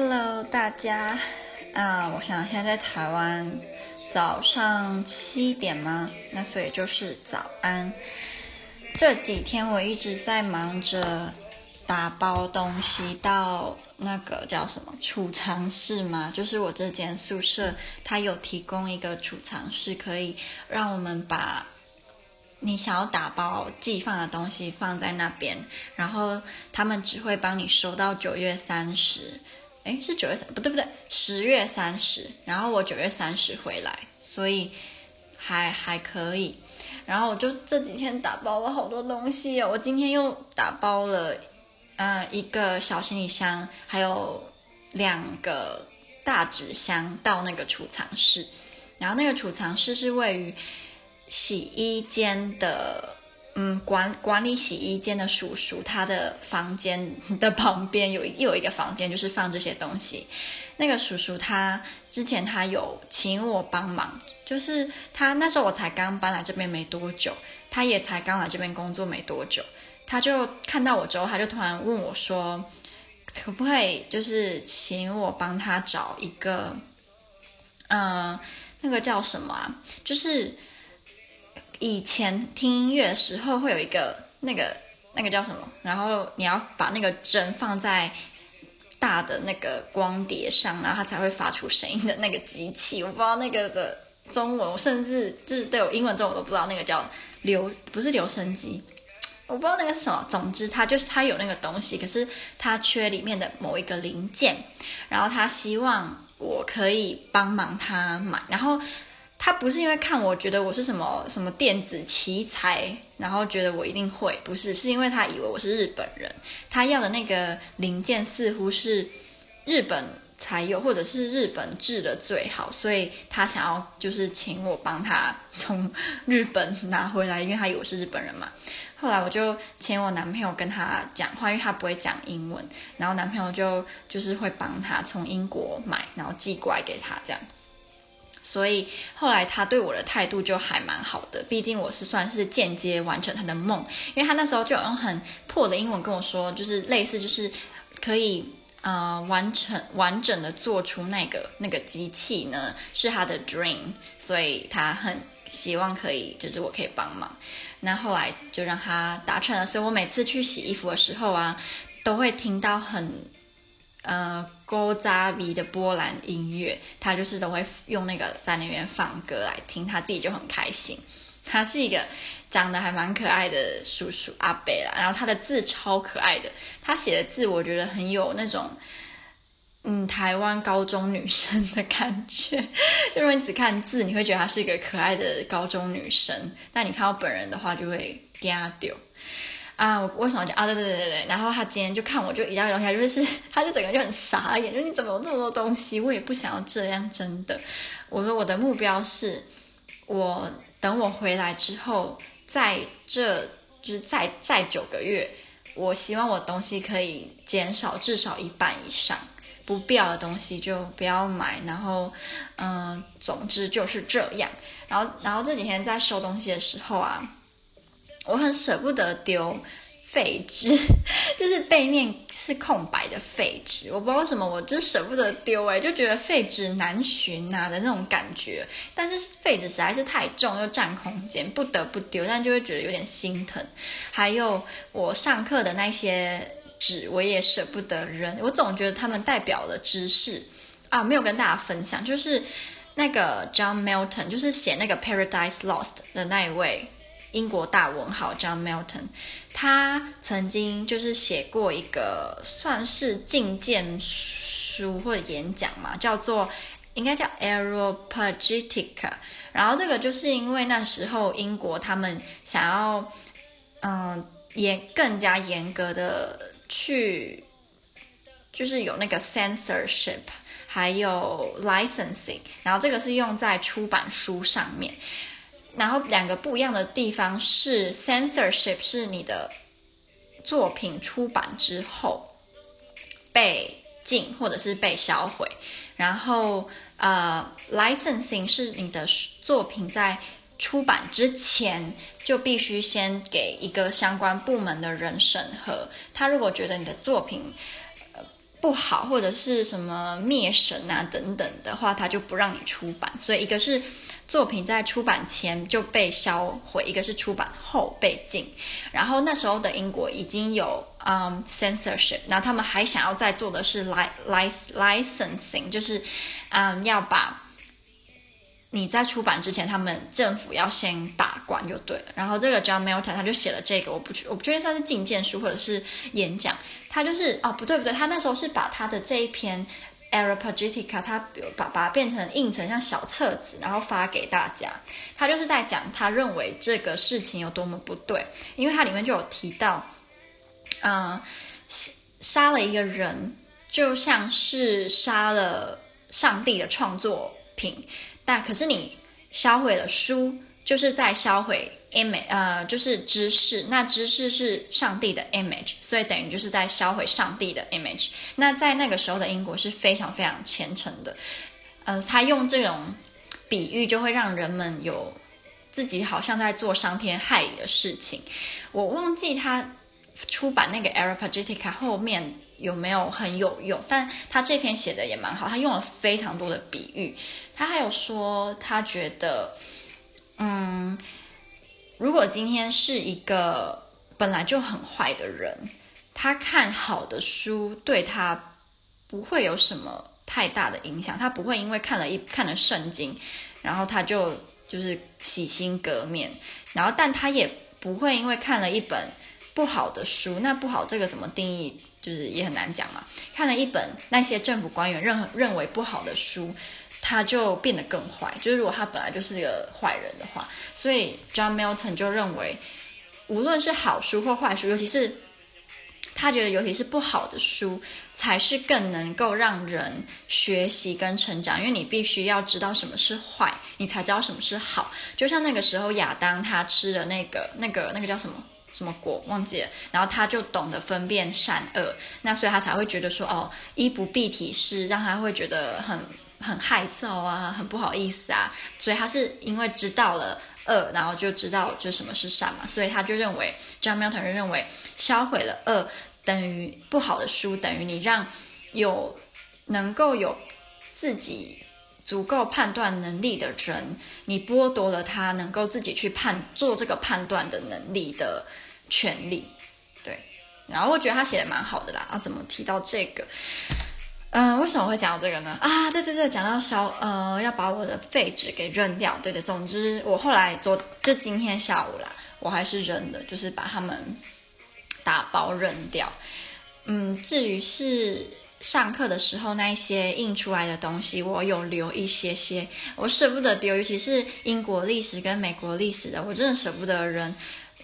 Hello，大家，啊，我想现在在台湾早上七点吗？那所以就是早安。这几天我一直在忙着打包东西到那个叫什么储藏室嘛，就是我这间宿舍它有提供一个储藏室，可以让我们把。你想要打包寄放的东西放在那边，然后他们只会帮你收到九月三十，诶，是九月三，不对不对，十月三十，然后我九月三十回来，所以还还可以。然后我就这几天打包了好多东西哦，我今天又打包了，嗯、一个小行李箱，还有两个大纸箱到那个储藏室，然后那个储藏室是位于。洗衣间的，嗯，管管理洗衣间的叔叔，他的房间的旁边有又有一个房间，就是放这些东西。那个叔叔他之前他有请我帮忙，就是他那时候我才刚搬来这边没多久，他也才刚来这边工作没多久，他就看到我之后，他就突然问我说，可不可以就是请我帮他找一个，嗯、那个叫什么啊？就是。以前听音乐的时候会有一个那个那个叫什么？然后你要把那个针放在大的那个光碟上，然后它才会发出声音的那个机器。我不知道那个的中文，我甚至就是都有英文、中文都不知道那个叫留，不是留声机，我不知道那个是什么。总之，它就是它有那个东西，可是它缺里面的某一个零件，然后他希望我可以帮忙他买，然后。他不是因为看我觉得我是什么什么电子奇才，然后觉得我一定会，不是，是因为他以为我是日本人，他要的那个零件似乎是日本才有，或者是日本制的最好，所以他想要就是请我帮他从日本拿回来，因为他以为我是日本人嘛。后来我就请我男朋友跟他讲话，因为他不会讲英文，然后男朋友就就是会帮他从英国买，然后寄过来给他这样。所以后来他对我的态度就还蛮好的，毕竟我是算是间接完成他的梦，因为他那时候就用很破的英文跟我说，就是类似就是可以呃完成完整的做出那个那个机器呢是他的 dream，所以他很希望可以就是我可以帮忙。那后来就让他达成了，所以我每次去洗衣服的时候啊，都会听到很。呃，古早味的波兰音乐，他就是都会用那个在那边放歌来听，他自己就很开心。他是一个长得还蛮可爱的叔叔阿伯啦，然后他的字超可爱的，他写的字我觉得很有那种嗯台湾高中女生的感觉。就如果你只看字，你会觉得她是一个可爱的高中女生，但你看到本人的话，就会惊掉。啊，我为什么讲啊？对对对对对，然后他今天就看我就一大堆东西，就是他就整个就很傻眼，就你怎么有这么多东西？我也不想要这样，真的。我说我的目标是，我等我回来之后，在这就是再再九个月，我希望我东西可以减少至少一半以上，不必要的东西就不要买。然后，嗯，总之就是这样。然后，然后这几天在收东西的时候啊。我很舍不得丢废纸，就是背面是空白的废纸，我不知道为什么，我就舍不得丢哎，就觉得废纸难寻啊的那种感觉。但是废纸实在是太重又占空间，不得不丢，但就会觉得有点心疼。还有我上课的那些纸，我也舍不得扔，我总觉得他们代表了知识啊，没有跟大家分享，就是那个 John Milton，就是写那个 Paradise Lost 的那一位。英国大文豪 John Milton，他曾经就是写过一个算是进谏书或者演讲嘛，叫做应该叫 Areopagitica。然后这个就是因为那时候英国他们想要嗯严更加严格的去，就是有那个 censorship，还有 licensing，然后这个是用在出版书上面。然后两个不一样的地方是，censorship 是你的作品出版之后被禁或者是被销毁，然后呃，licensing 是你的作品在出版之前就必须先给一个相关部门的人审核，他如果觉得你的作品不好，或者是什么灭神啊等等的话，他就不让你出版。所以一个是作品在出版前就被销毁，一个是出版后被禁。然后那时候的英国已经有嗯 censorship，然后他们还想要再做的是 licensing，就是嗯要把。你在出版之前，他们政府要先把关就对了。然后这个 John Milton 他就写了这个，我不去，我不确定算是进谏书或者是演讲。他就是哦，不对不对，他那时候是把他的这一篇 Areopagitica，他把把它变成印成像小册子，然后发给大家。他就是在讲他认为这个事情有多么不对，因为他里面就有提到，嗯、杀了一个人，就像是杀了上帝的创作品。但可是你销毁了书，就是在销毁 image，呃，就是知识。那知识是上帝的 image，所以等于就是在销毁上帝的 image。那在那个时候的英国是非常非常虔诚的，呃，他用这种比喻就会让人们有自己好像在做伤天害理的事情。我忘记他出版那个 Areopagitica 后面有没有很有用，但他这篇写的也蛮好，他用了非常多的比喻。他还有说，他觉得，嗯，如果今天是一个本来就很坏的人，他看好的书对他不会有什么太大的影响，他不会因为看了一看了圣经，然后他就就是洗心革面，然后但他也不会因为看了一本不好的书，那不好这个怎么定义，就是也很难讲嘛。看了一本那些政府官员认认为不好的书。他就变得更坏，就是如果他本来就是一个坏人的话，所以 John Milton 就认为，无论是好书或坏书，尤其是他觉得，尤其是不好的书，才是更能够让人学习跟成长，因为你必须要知道什么是坏，你才知道什么是好。就像那个时候亚当他吃了那个那个那个叫什么什么果忘记了，然后他就懂得分辨善恶，那所以他才会觉得说，哦，衣不蔽体是让他会觉得很。很害臊啊，很不好意思啊，所以他是因为知道了恶，然后就知道就什么是善嘛，所以他就认为，John Milton 认为，销毁了恶等于不好的书，等于你让有能够有自己足够判断能力的人，你剥夺了他能够自己去判做这个判断的能力的权利。对，然后我觉得他写的蛮好的啦，啊，怎么提到这个？嗯，为什么会讲到这个呢？啊，对对对，讲到消，呃，要把我的废纸给扔掉。对对，总之我后来昨，就今天下午啦，我还是扔的，就是把它们打包扔掉。嗯，至于是上课的时候那一些印出来的东西，我有留一些些，我舍不得丢，尤其是英国历史跟美国历史的，我真的舍不得扔。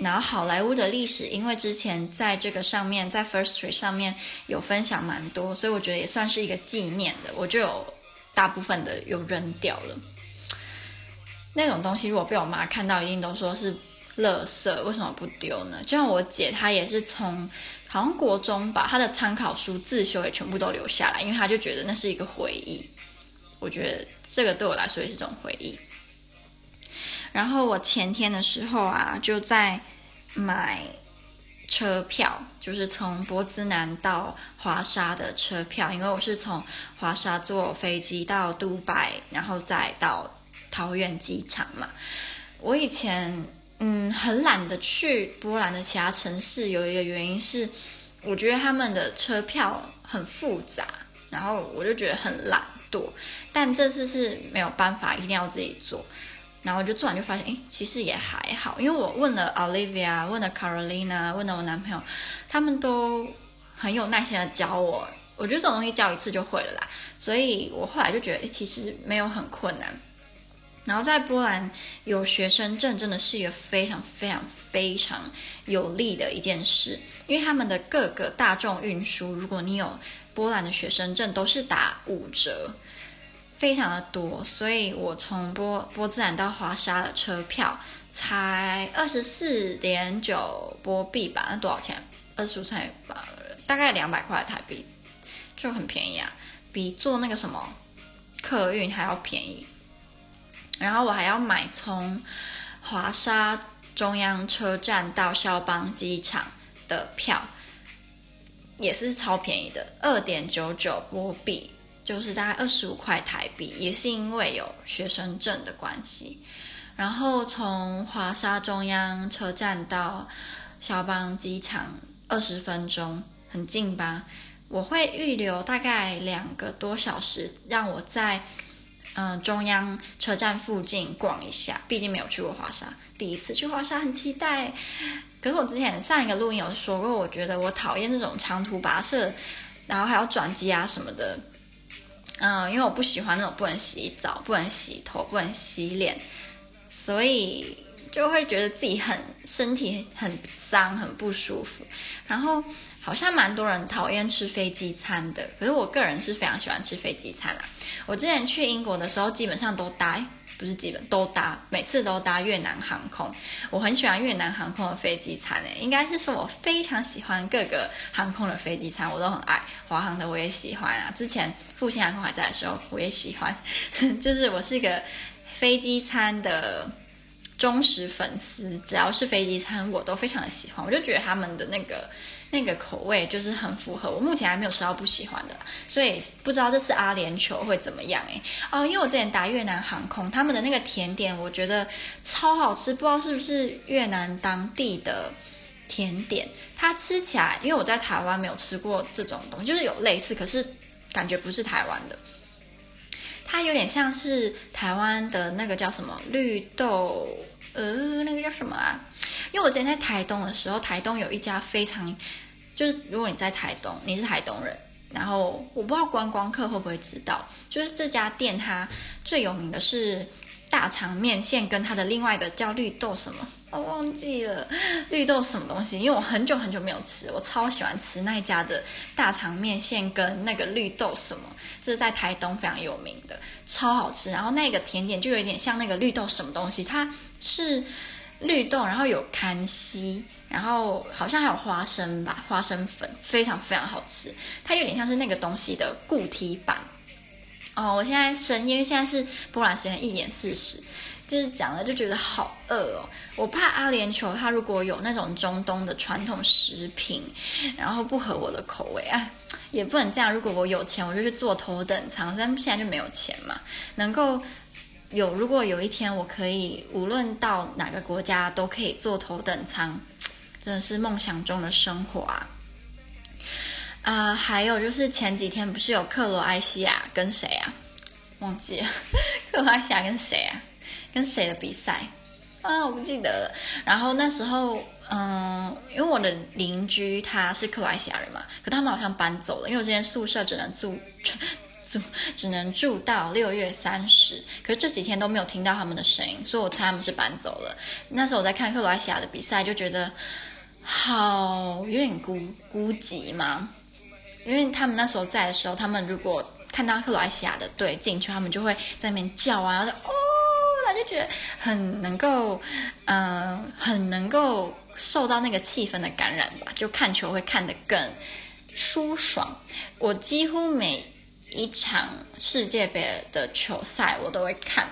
然后好莱坞的历史，因为之前在这个上面，在 First Street 上面有分享蛮多，所以我觉得也算是一个纪念的，我就有大部分的有扔掉了。那种东西如果被我妈看到，一定都说是垃圾，为什么不丢呢？就像我姐，她也是从好像国中吧，她的参考书自修也全部都留下来，因为她就觉得那是一个回忆。我觉得这个对我来说也是这种回忆。然后我前天的时候啊，就在买车票，就是从波兹南到华沙的车票，因为我是从华沙坐飞机到杜拜，然后再到桃园机场嘛。我以前嗯很懒得去波兰的其他城市，有一个原因是我觉得他们的车票很复杂，然后我就觉得很懒惰。但这次是没有办法，一定要自己做。然后我就做完就发现，哎，其实也还好，因为我问了 Olivia，问了 Carolina，问了我男朋友，他们都很有耐心的教我。我觉得这种东西教一次就会了啦，所以我后来就觉得，哎，其实没有很困难。然后在波兰有学生证真的是一个非常非常非常有利的一件事，因为他们的各个大众运输，如果你有波兰的学生证，都是打五折。非常的多，所以我从波波兹兰到华沙的车票才二十四点九波币吧？那多少钱？二十五才吧，大概两百块台币，就很便宜啊，比坐那个什么客运还要便宜。然后我还要买从华沙中央车站到肖邦机场的票，也是超便宜的，二点九九波币，就是大概二十五块台币，也是因为有学生证的关系。然后从华沙中央车站到肖邦机场二十分钟，很近吧？我会预留大概两个多小时，让我在嗯、中央车站附近逛一下，毕竟没有去过华沙，第一次去华沙，很期待。可是我之前上一个录音有说过，我觉得我讨厌这种长途跋涉，然后还要转机啊什么的。嗯、因为我不喜欢那种不能洗澡、不能洗头、不能洗脸，所以就会觉得自己很身体很脏、很不舒服。然后好像蛮多人讨厌吃飞机餐的，可是我个人是非常喜欢吃飞机餐啦。我之前去英国的时候，基本上都待。不是基本都搭，每次都搭越南航空。我很喜欢越南航空的飞机餐诶，应该是说我非常喜欢各个航空的飞机餐，我都很爱。华航的我也喜欢啊，之前复兴航空还在的时候我也喜欢，就是我是一个飞机餐的忠实粉丝，只要是飞机餐我都非常的喜欢，我就觉得他们的那个。那个口味就是很符合我，目前还没有吃到不喜欢的，所以不知道这次阿联酋会怎么样哎哦，因为我之前搭越南航空，他们的那个甜点我觉得超好吃，不知道是不是越南当地的甜点，它吃起来，因为我在台湾没有吃过这种东西，就是有类似，可是感觉不是台湾的，它有点像是台湾的那个叫什么绿豆，呃，那个叫什么啊？因为我之前在台东的时候，台东有一家非常。就是如果你在台东，你是台东人，然后我不知道观光客会不会知道，就是这家店它最有名的是大肠面线跟它的另外一个叫绿豆什么，我忘记了绿豆什么东西，因为我很久很久没有吃，我超喜欢吃那一家的大肠面线跟那个绿豆什么，这是在台东非常有名的，超好吃。然后那个甜点就有点像那个绿豆什么东西，它是绿豆，然后有坎西。然后好像还有花生吧，花生粉非常非常好吃，它有点像是那个东西的固体版。哦，我现在深，因为现在是波兰时间一点四十，就是讲了就觉得好饿哦。我怕阿联酋它如果有那种中东的传统食品，然后不合我的口味，啊，也不能这样。如果我有钱，我就去坐头等舱，但现在就没有钱嘛。能够有，如果有一天我可以无论到哪个国家都可以坐头等舱。真的是梦想中的生活啊！啊、呃，还有就是前几天不是有克罗埃西亚跟谁啊？忘记了，克罗埃西亚跟谁啊？跟谁的比赛啊？我不记得了。然后那时候，嗯、因为我的邻居他是克罗埃西亚人嘛，可他们好像搬走了，因为我这间宿舍只能住 住只能住到六月三十。可是这几天都没有听到他们的声音，所以我猜他们是搬走了。那时候我在看克罗埃西亚的比赛，就觉得。好，有点孤孤寂嘛，因为他们那时候在的时候，他们如果看到克罗埃西亚的队进去，他们就会在那边叫啊，然后就哦，他就觉得很能够，嗯、很能够受到那个气氛的感染吧，就看球会看得更舒爽。我几乎每一场世界杯的球赛我都会看。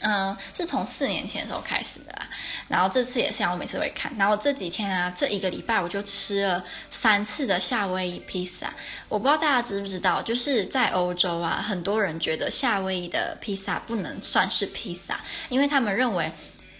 嗯，是从四年前的时候开始的啦，然后这次也是，我每次都会看。然后这几天啊，这一个礼拜我就吃了三次的夏威夷披萨。我不知道大家知不知道，就是在欧洲啊，很多人觉得夏威夷的披萨不能算是披萨，因为他们认为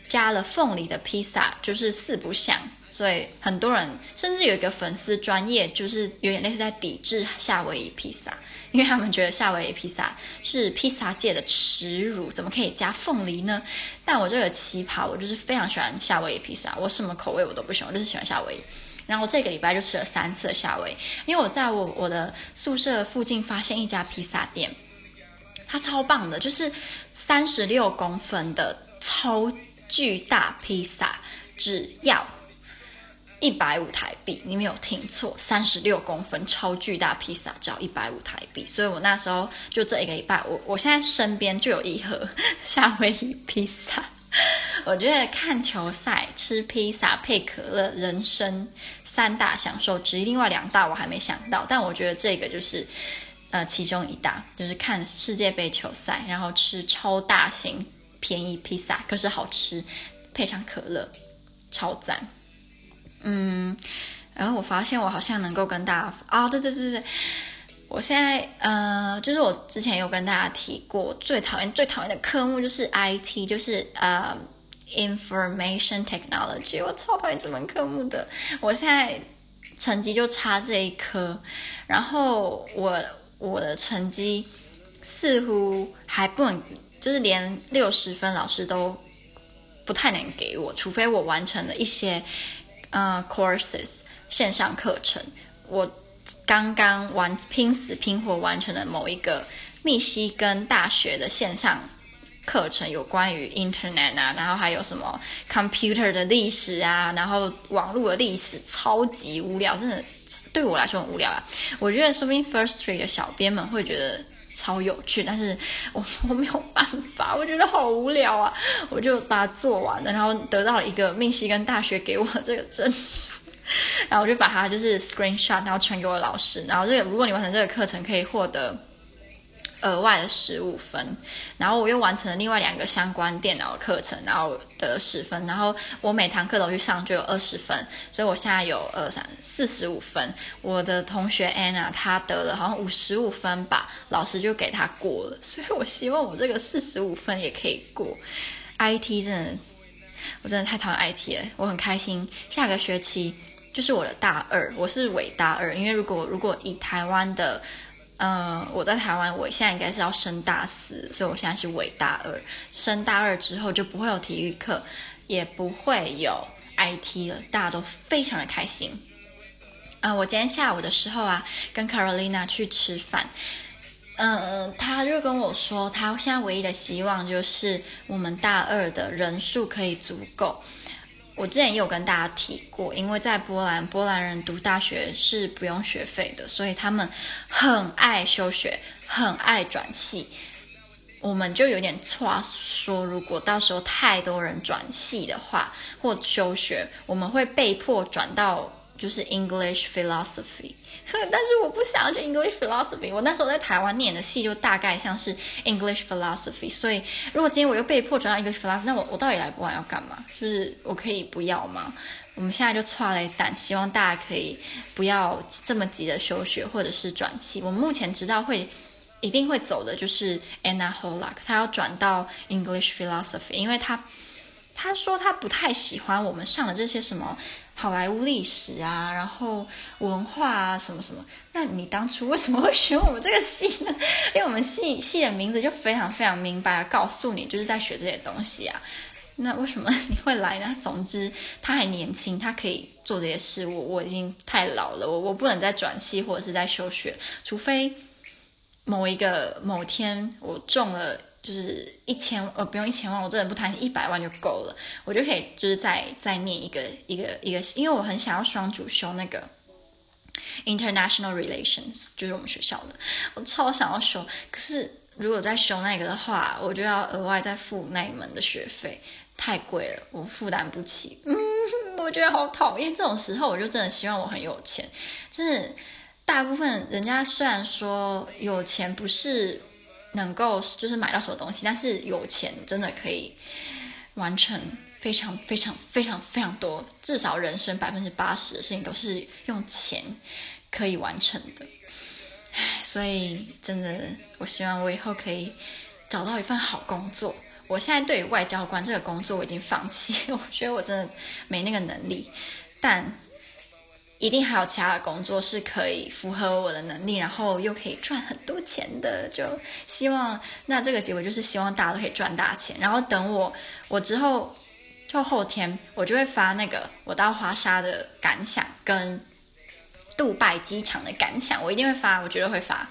加了凤梨的披萨就是四不像。所以很多人甚至有一个粉丝专业，就是有点类似在抵制夏威夷披萨，因为他们觉得夏威夷披萨是披萨界的耻辱，怎么可以加凤梨呢？但我这个奇葩，我就是非常喜欢夏威夷披萨，我什么口味我都不喜欢，我就是喜欢夏威夷。然后我这个礼拜就吃了三次的夏威夷，因为我在我我的宿舍附近发现一家披萨店，它超棒的，就是三十六公分的超巨大披萨，只要。一百五台币，你没有听错，三十六公分超巨大披萨只要一百五台币，所以我那时候就这一个礼拜，我我现在身边就有一盒 夏威夷披萨。我觉得看球赛、吃披萨配可乐，人生三大享受之一。另外两大我还没想到，但我觉得这个就是呃其中一大，就是看世界杯球赛，然后吃超大型便宜披萨，可是好吃，配上可乐，超赞。嗯，然后我发现我好像能够跟大家啊、哦，对对对对，我现在呃，就是我之前有跟大家提过，最讨厌最讨厌的科目就是 IT，就是呃 Information Technology，我超讨厌这门科目的。我现在成绩就差这一科，然后我我的成绩似乎还不能，就是连六十分老师都不太能给我，除非我完成了一些呃 courses。线上课程，我刚刚完拼死拼活完成了某一个密西根大学的线上课程，有关于 Internet 啊，然后还有什么 Computer 的历史啊，然后网络的历史，超级无聊，真的对我来说很无聊啊。我觉得说不定 First Street 的小编们会觉得超有趣，但是我我没有办法，我觉得好无聊啊，我就把它做完了，然后得到了一个密西根大学给我的这个证书。然后我就把它就是 screenshot，然后传给我老师。然后这个如果你完成这个课程，可以获得额外的十五分。然后我又完成了另外两个相关电脑的课程，然后得十分。然后我每堂课都去上，就有二十分。所以我现在有二三四十五分。我的同学 Anna 她得了好像五十五分吧，老师就给她过了。所以我希望我这个四十五分也可以过。IT 真的，我真的太讨厌 IT 了。我很开心下个学期。就是我的大二，我是伪大二，因为如果如果以台湾的，嗯、我在台湾，我现在应该是要升大四，所以我现在是伪大二。升大二之后就不会有体育课，也不会有 IT 了，大家都非常的开心。嗯、我今天下午的时候啊，跟 Carolina 去吃饭，嗯、他就跟我说，他现在唯一的希望就是我们大二的人数可以足够。我之前也有跟大家提过，因为在波兰，波兰人读大学是不用学费的，所以他们很爱休学，很爱转系。我们就有点错说，如果到时候太多人转系的话，或休学，我们会被迫转到。就是 English philosophy，但是我不想要去 English philosophy。我那时候在台湾念的系就大概像是 English philosophy，所以如果今天我又被迫转到 English philosophy，那我我到底来波兰要干嘛？就是我可以不要吗？我们现在就剉咧等，希望大家可以不要这么急的休学或者是转系。我们目前知道会一定会走的就是 Anna Holak，他要转到 English philosophy，因为他他说他不太喜欢我们上的这些什么。好莱坞历史啊，然后文化啊，什么什么？那你当初为什么会选我们这个系呢？因为我们系系的名字就非常非常明白的，告诉你就是在学这些东西啊。那为什么你会来呢？总之，他还年轻，他可以做这些事。我我已经太老了，我我不能再转系或者是在休学，除非某一个某天我中了。就是一千呃，不用一千万，我真的不贪心，一百万就够了，我就可以就是再再念一个一个一个，因为我很想要双主修那个 International Relations，就是我们学校的，我超想要修。可是如果再修那个的话，我就要额外再付那一门的学费，太贵了，我负担不起。嗯，我觉得好讨厌。这种时候，我就真的希望我很有钱。就是大部分人家虽然说有钱不是。能够就是买到所有东西，但是有钱真的可以完成非常非常非常非常多，至少人生百分之八十的事情都是用钱可以完成的。所以真的，我希望我以后可以找到一份好工作。我现在对于外交官这个工作我已经放弃，我觉得我真的没那个能力，但。一定还有其他的工作是可以符合我的能力，然后又可以赚很多钱的。就希望那这个结果就是希望大家都可以赚大钱。然后等我我之后就后天我就会发那个我到华沙的感想跟杜拜机场的感想，我一定会发，我绝对会发。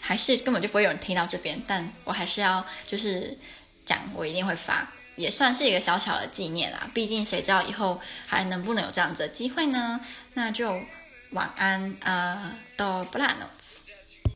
还是根本就不会有人听到这边，但我还是要就是讲，我一定会发。也算是一个小小的纪念啦，毕竟谁知道以后还能不能有这样子的机会呢？那就晚安，呃，到不拉诺斯。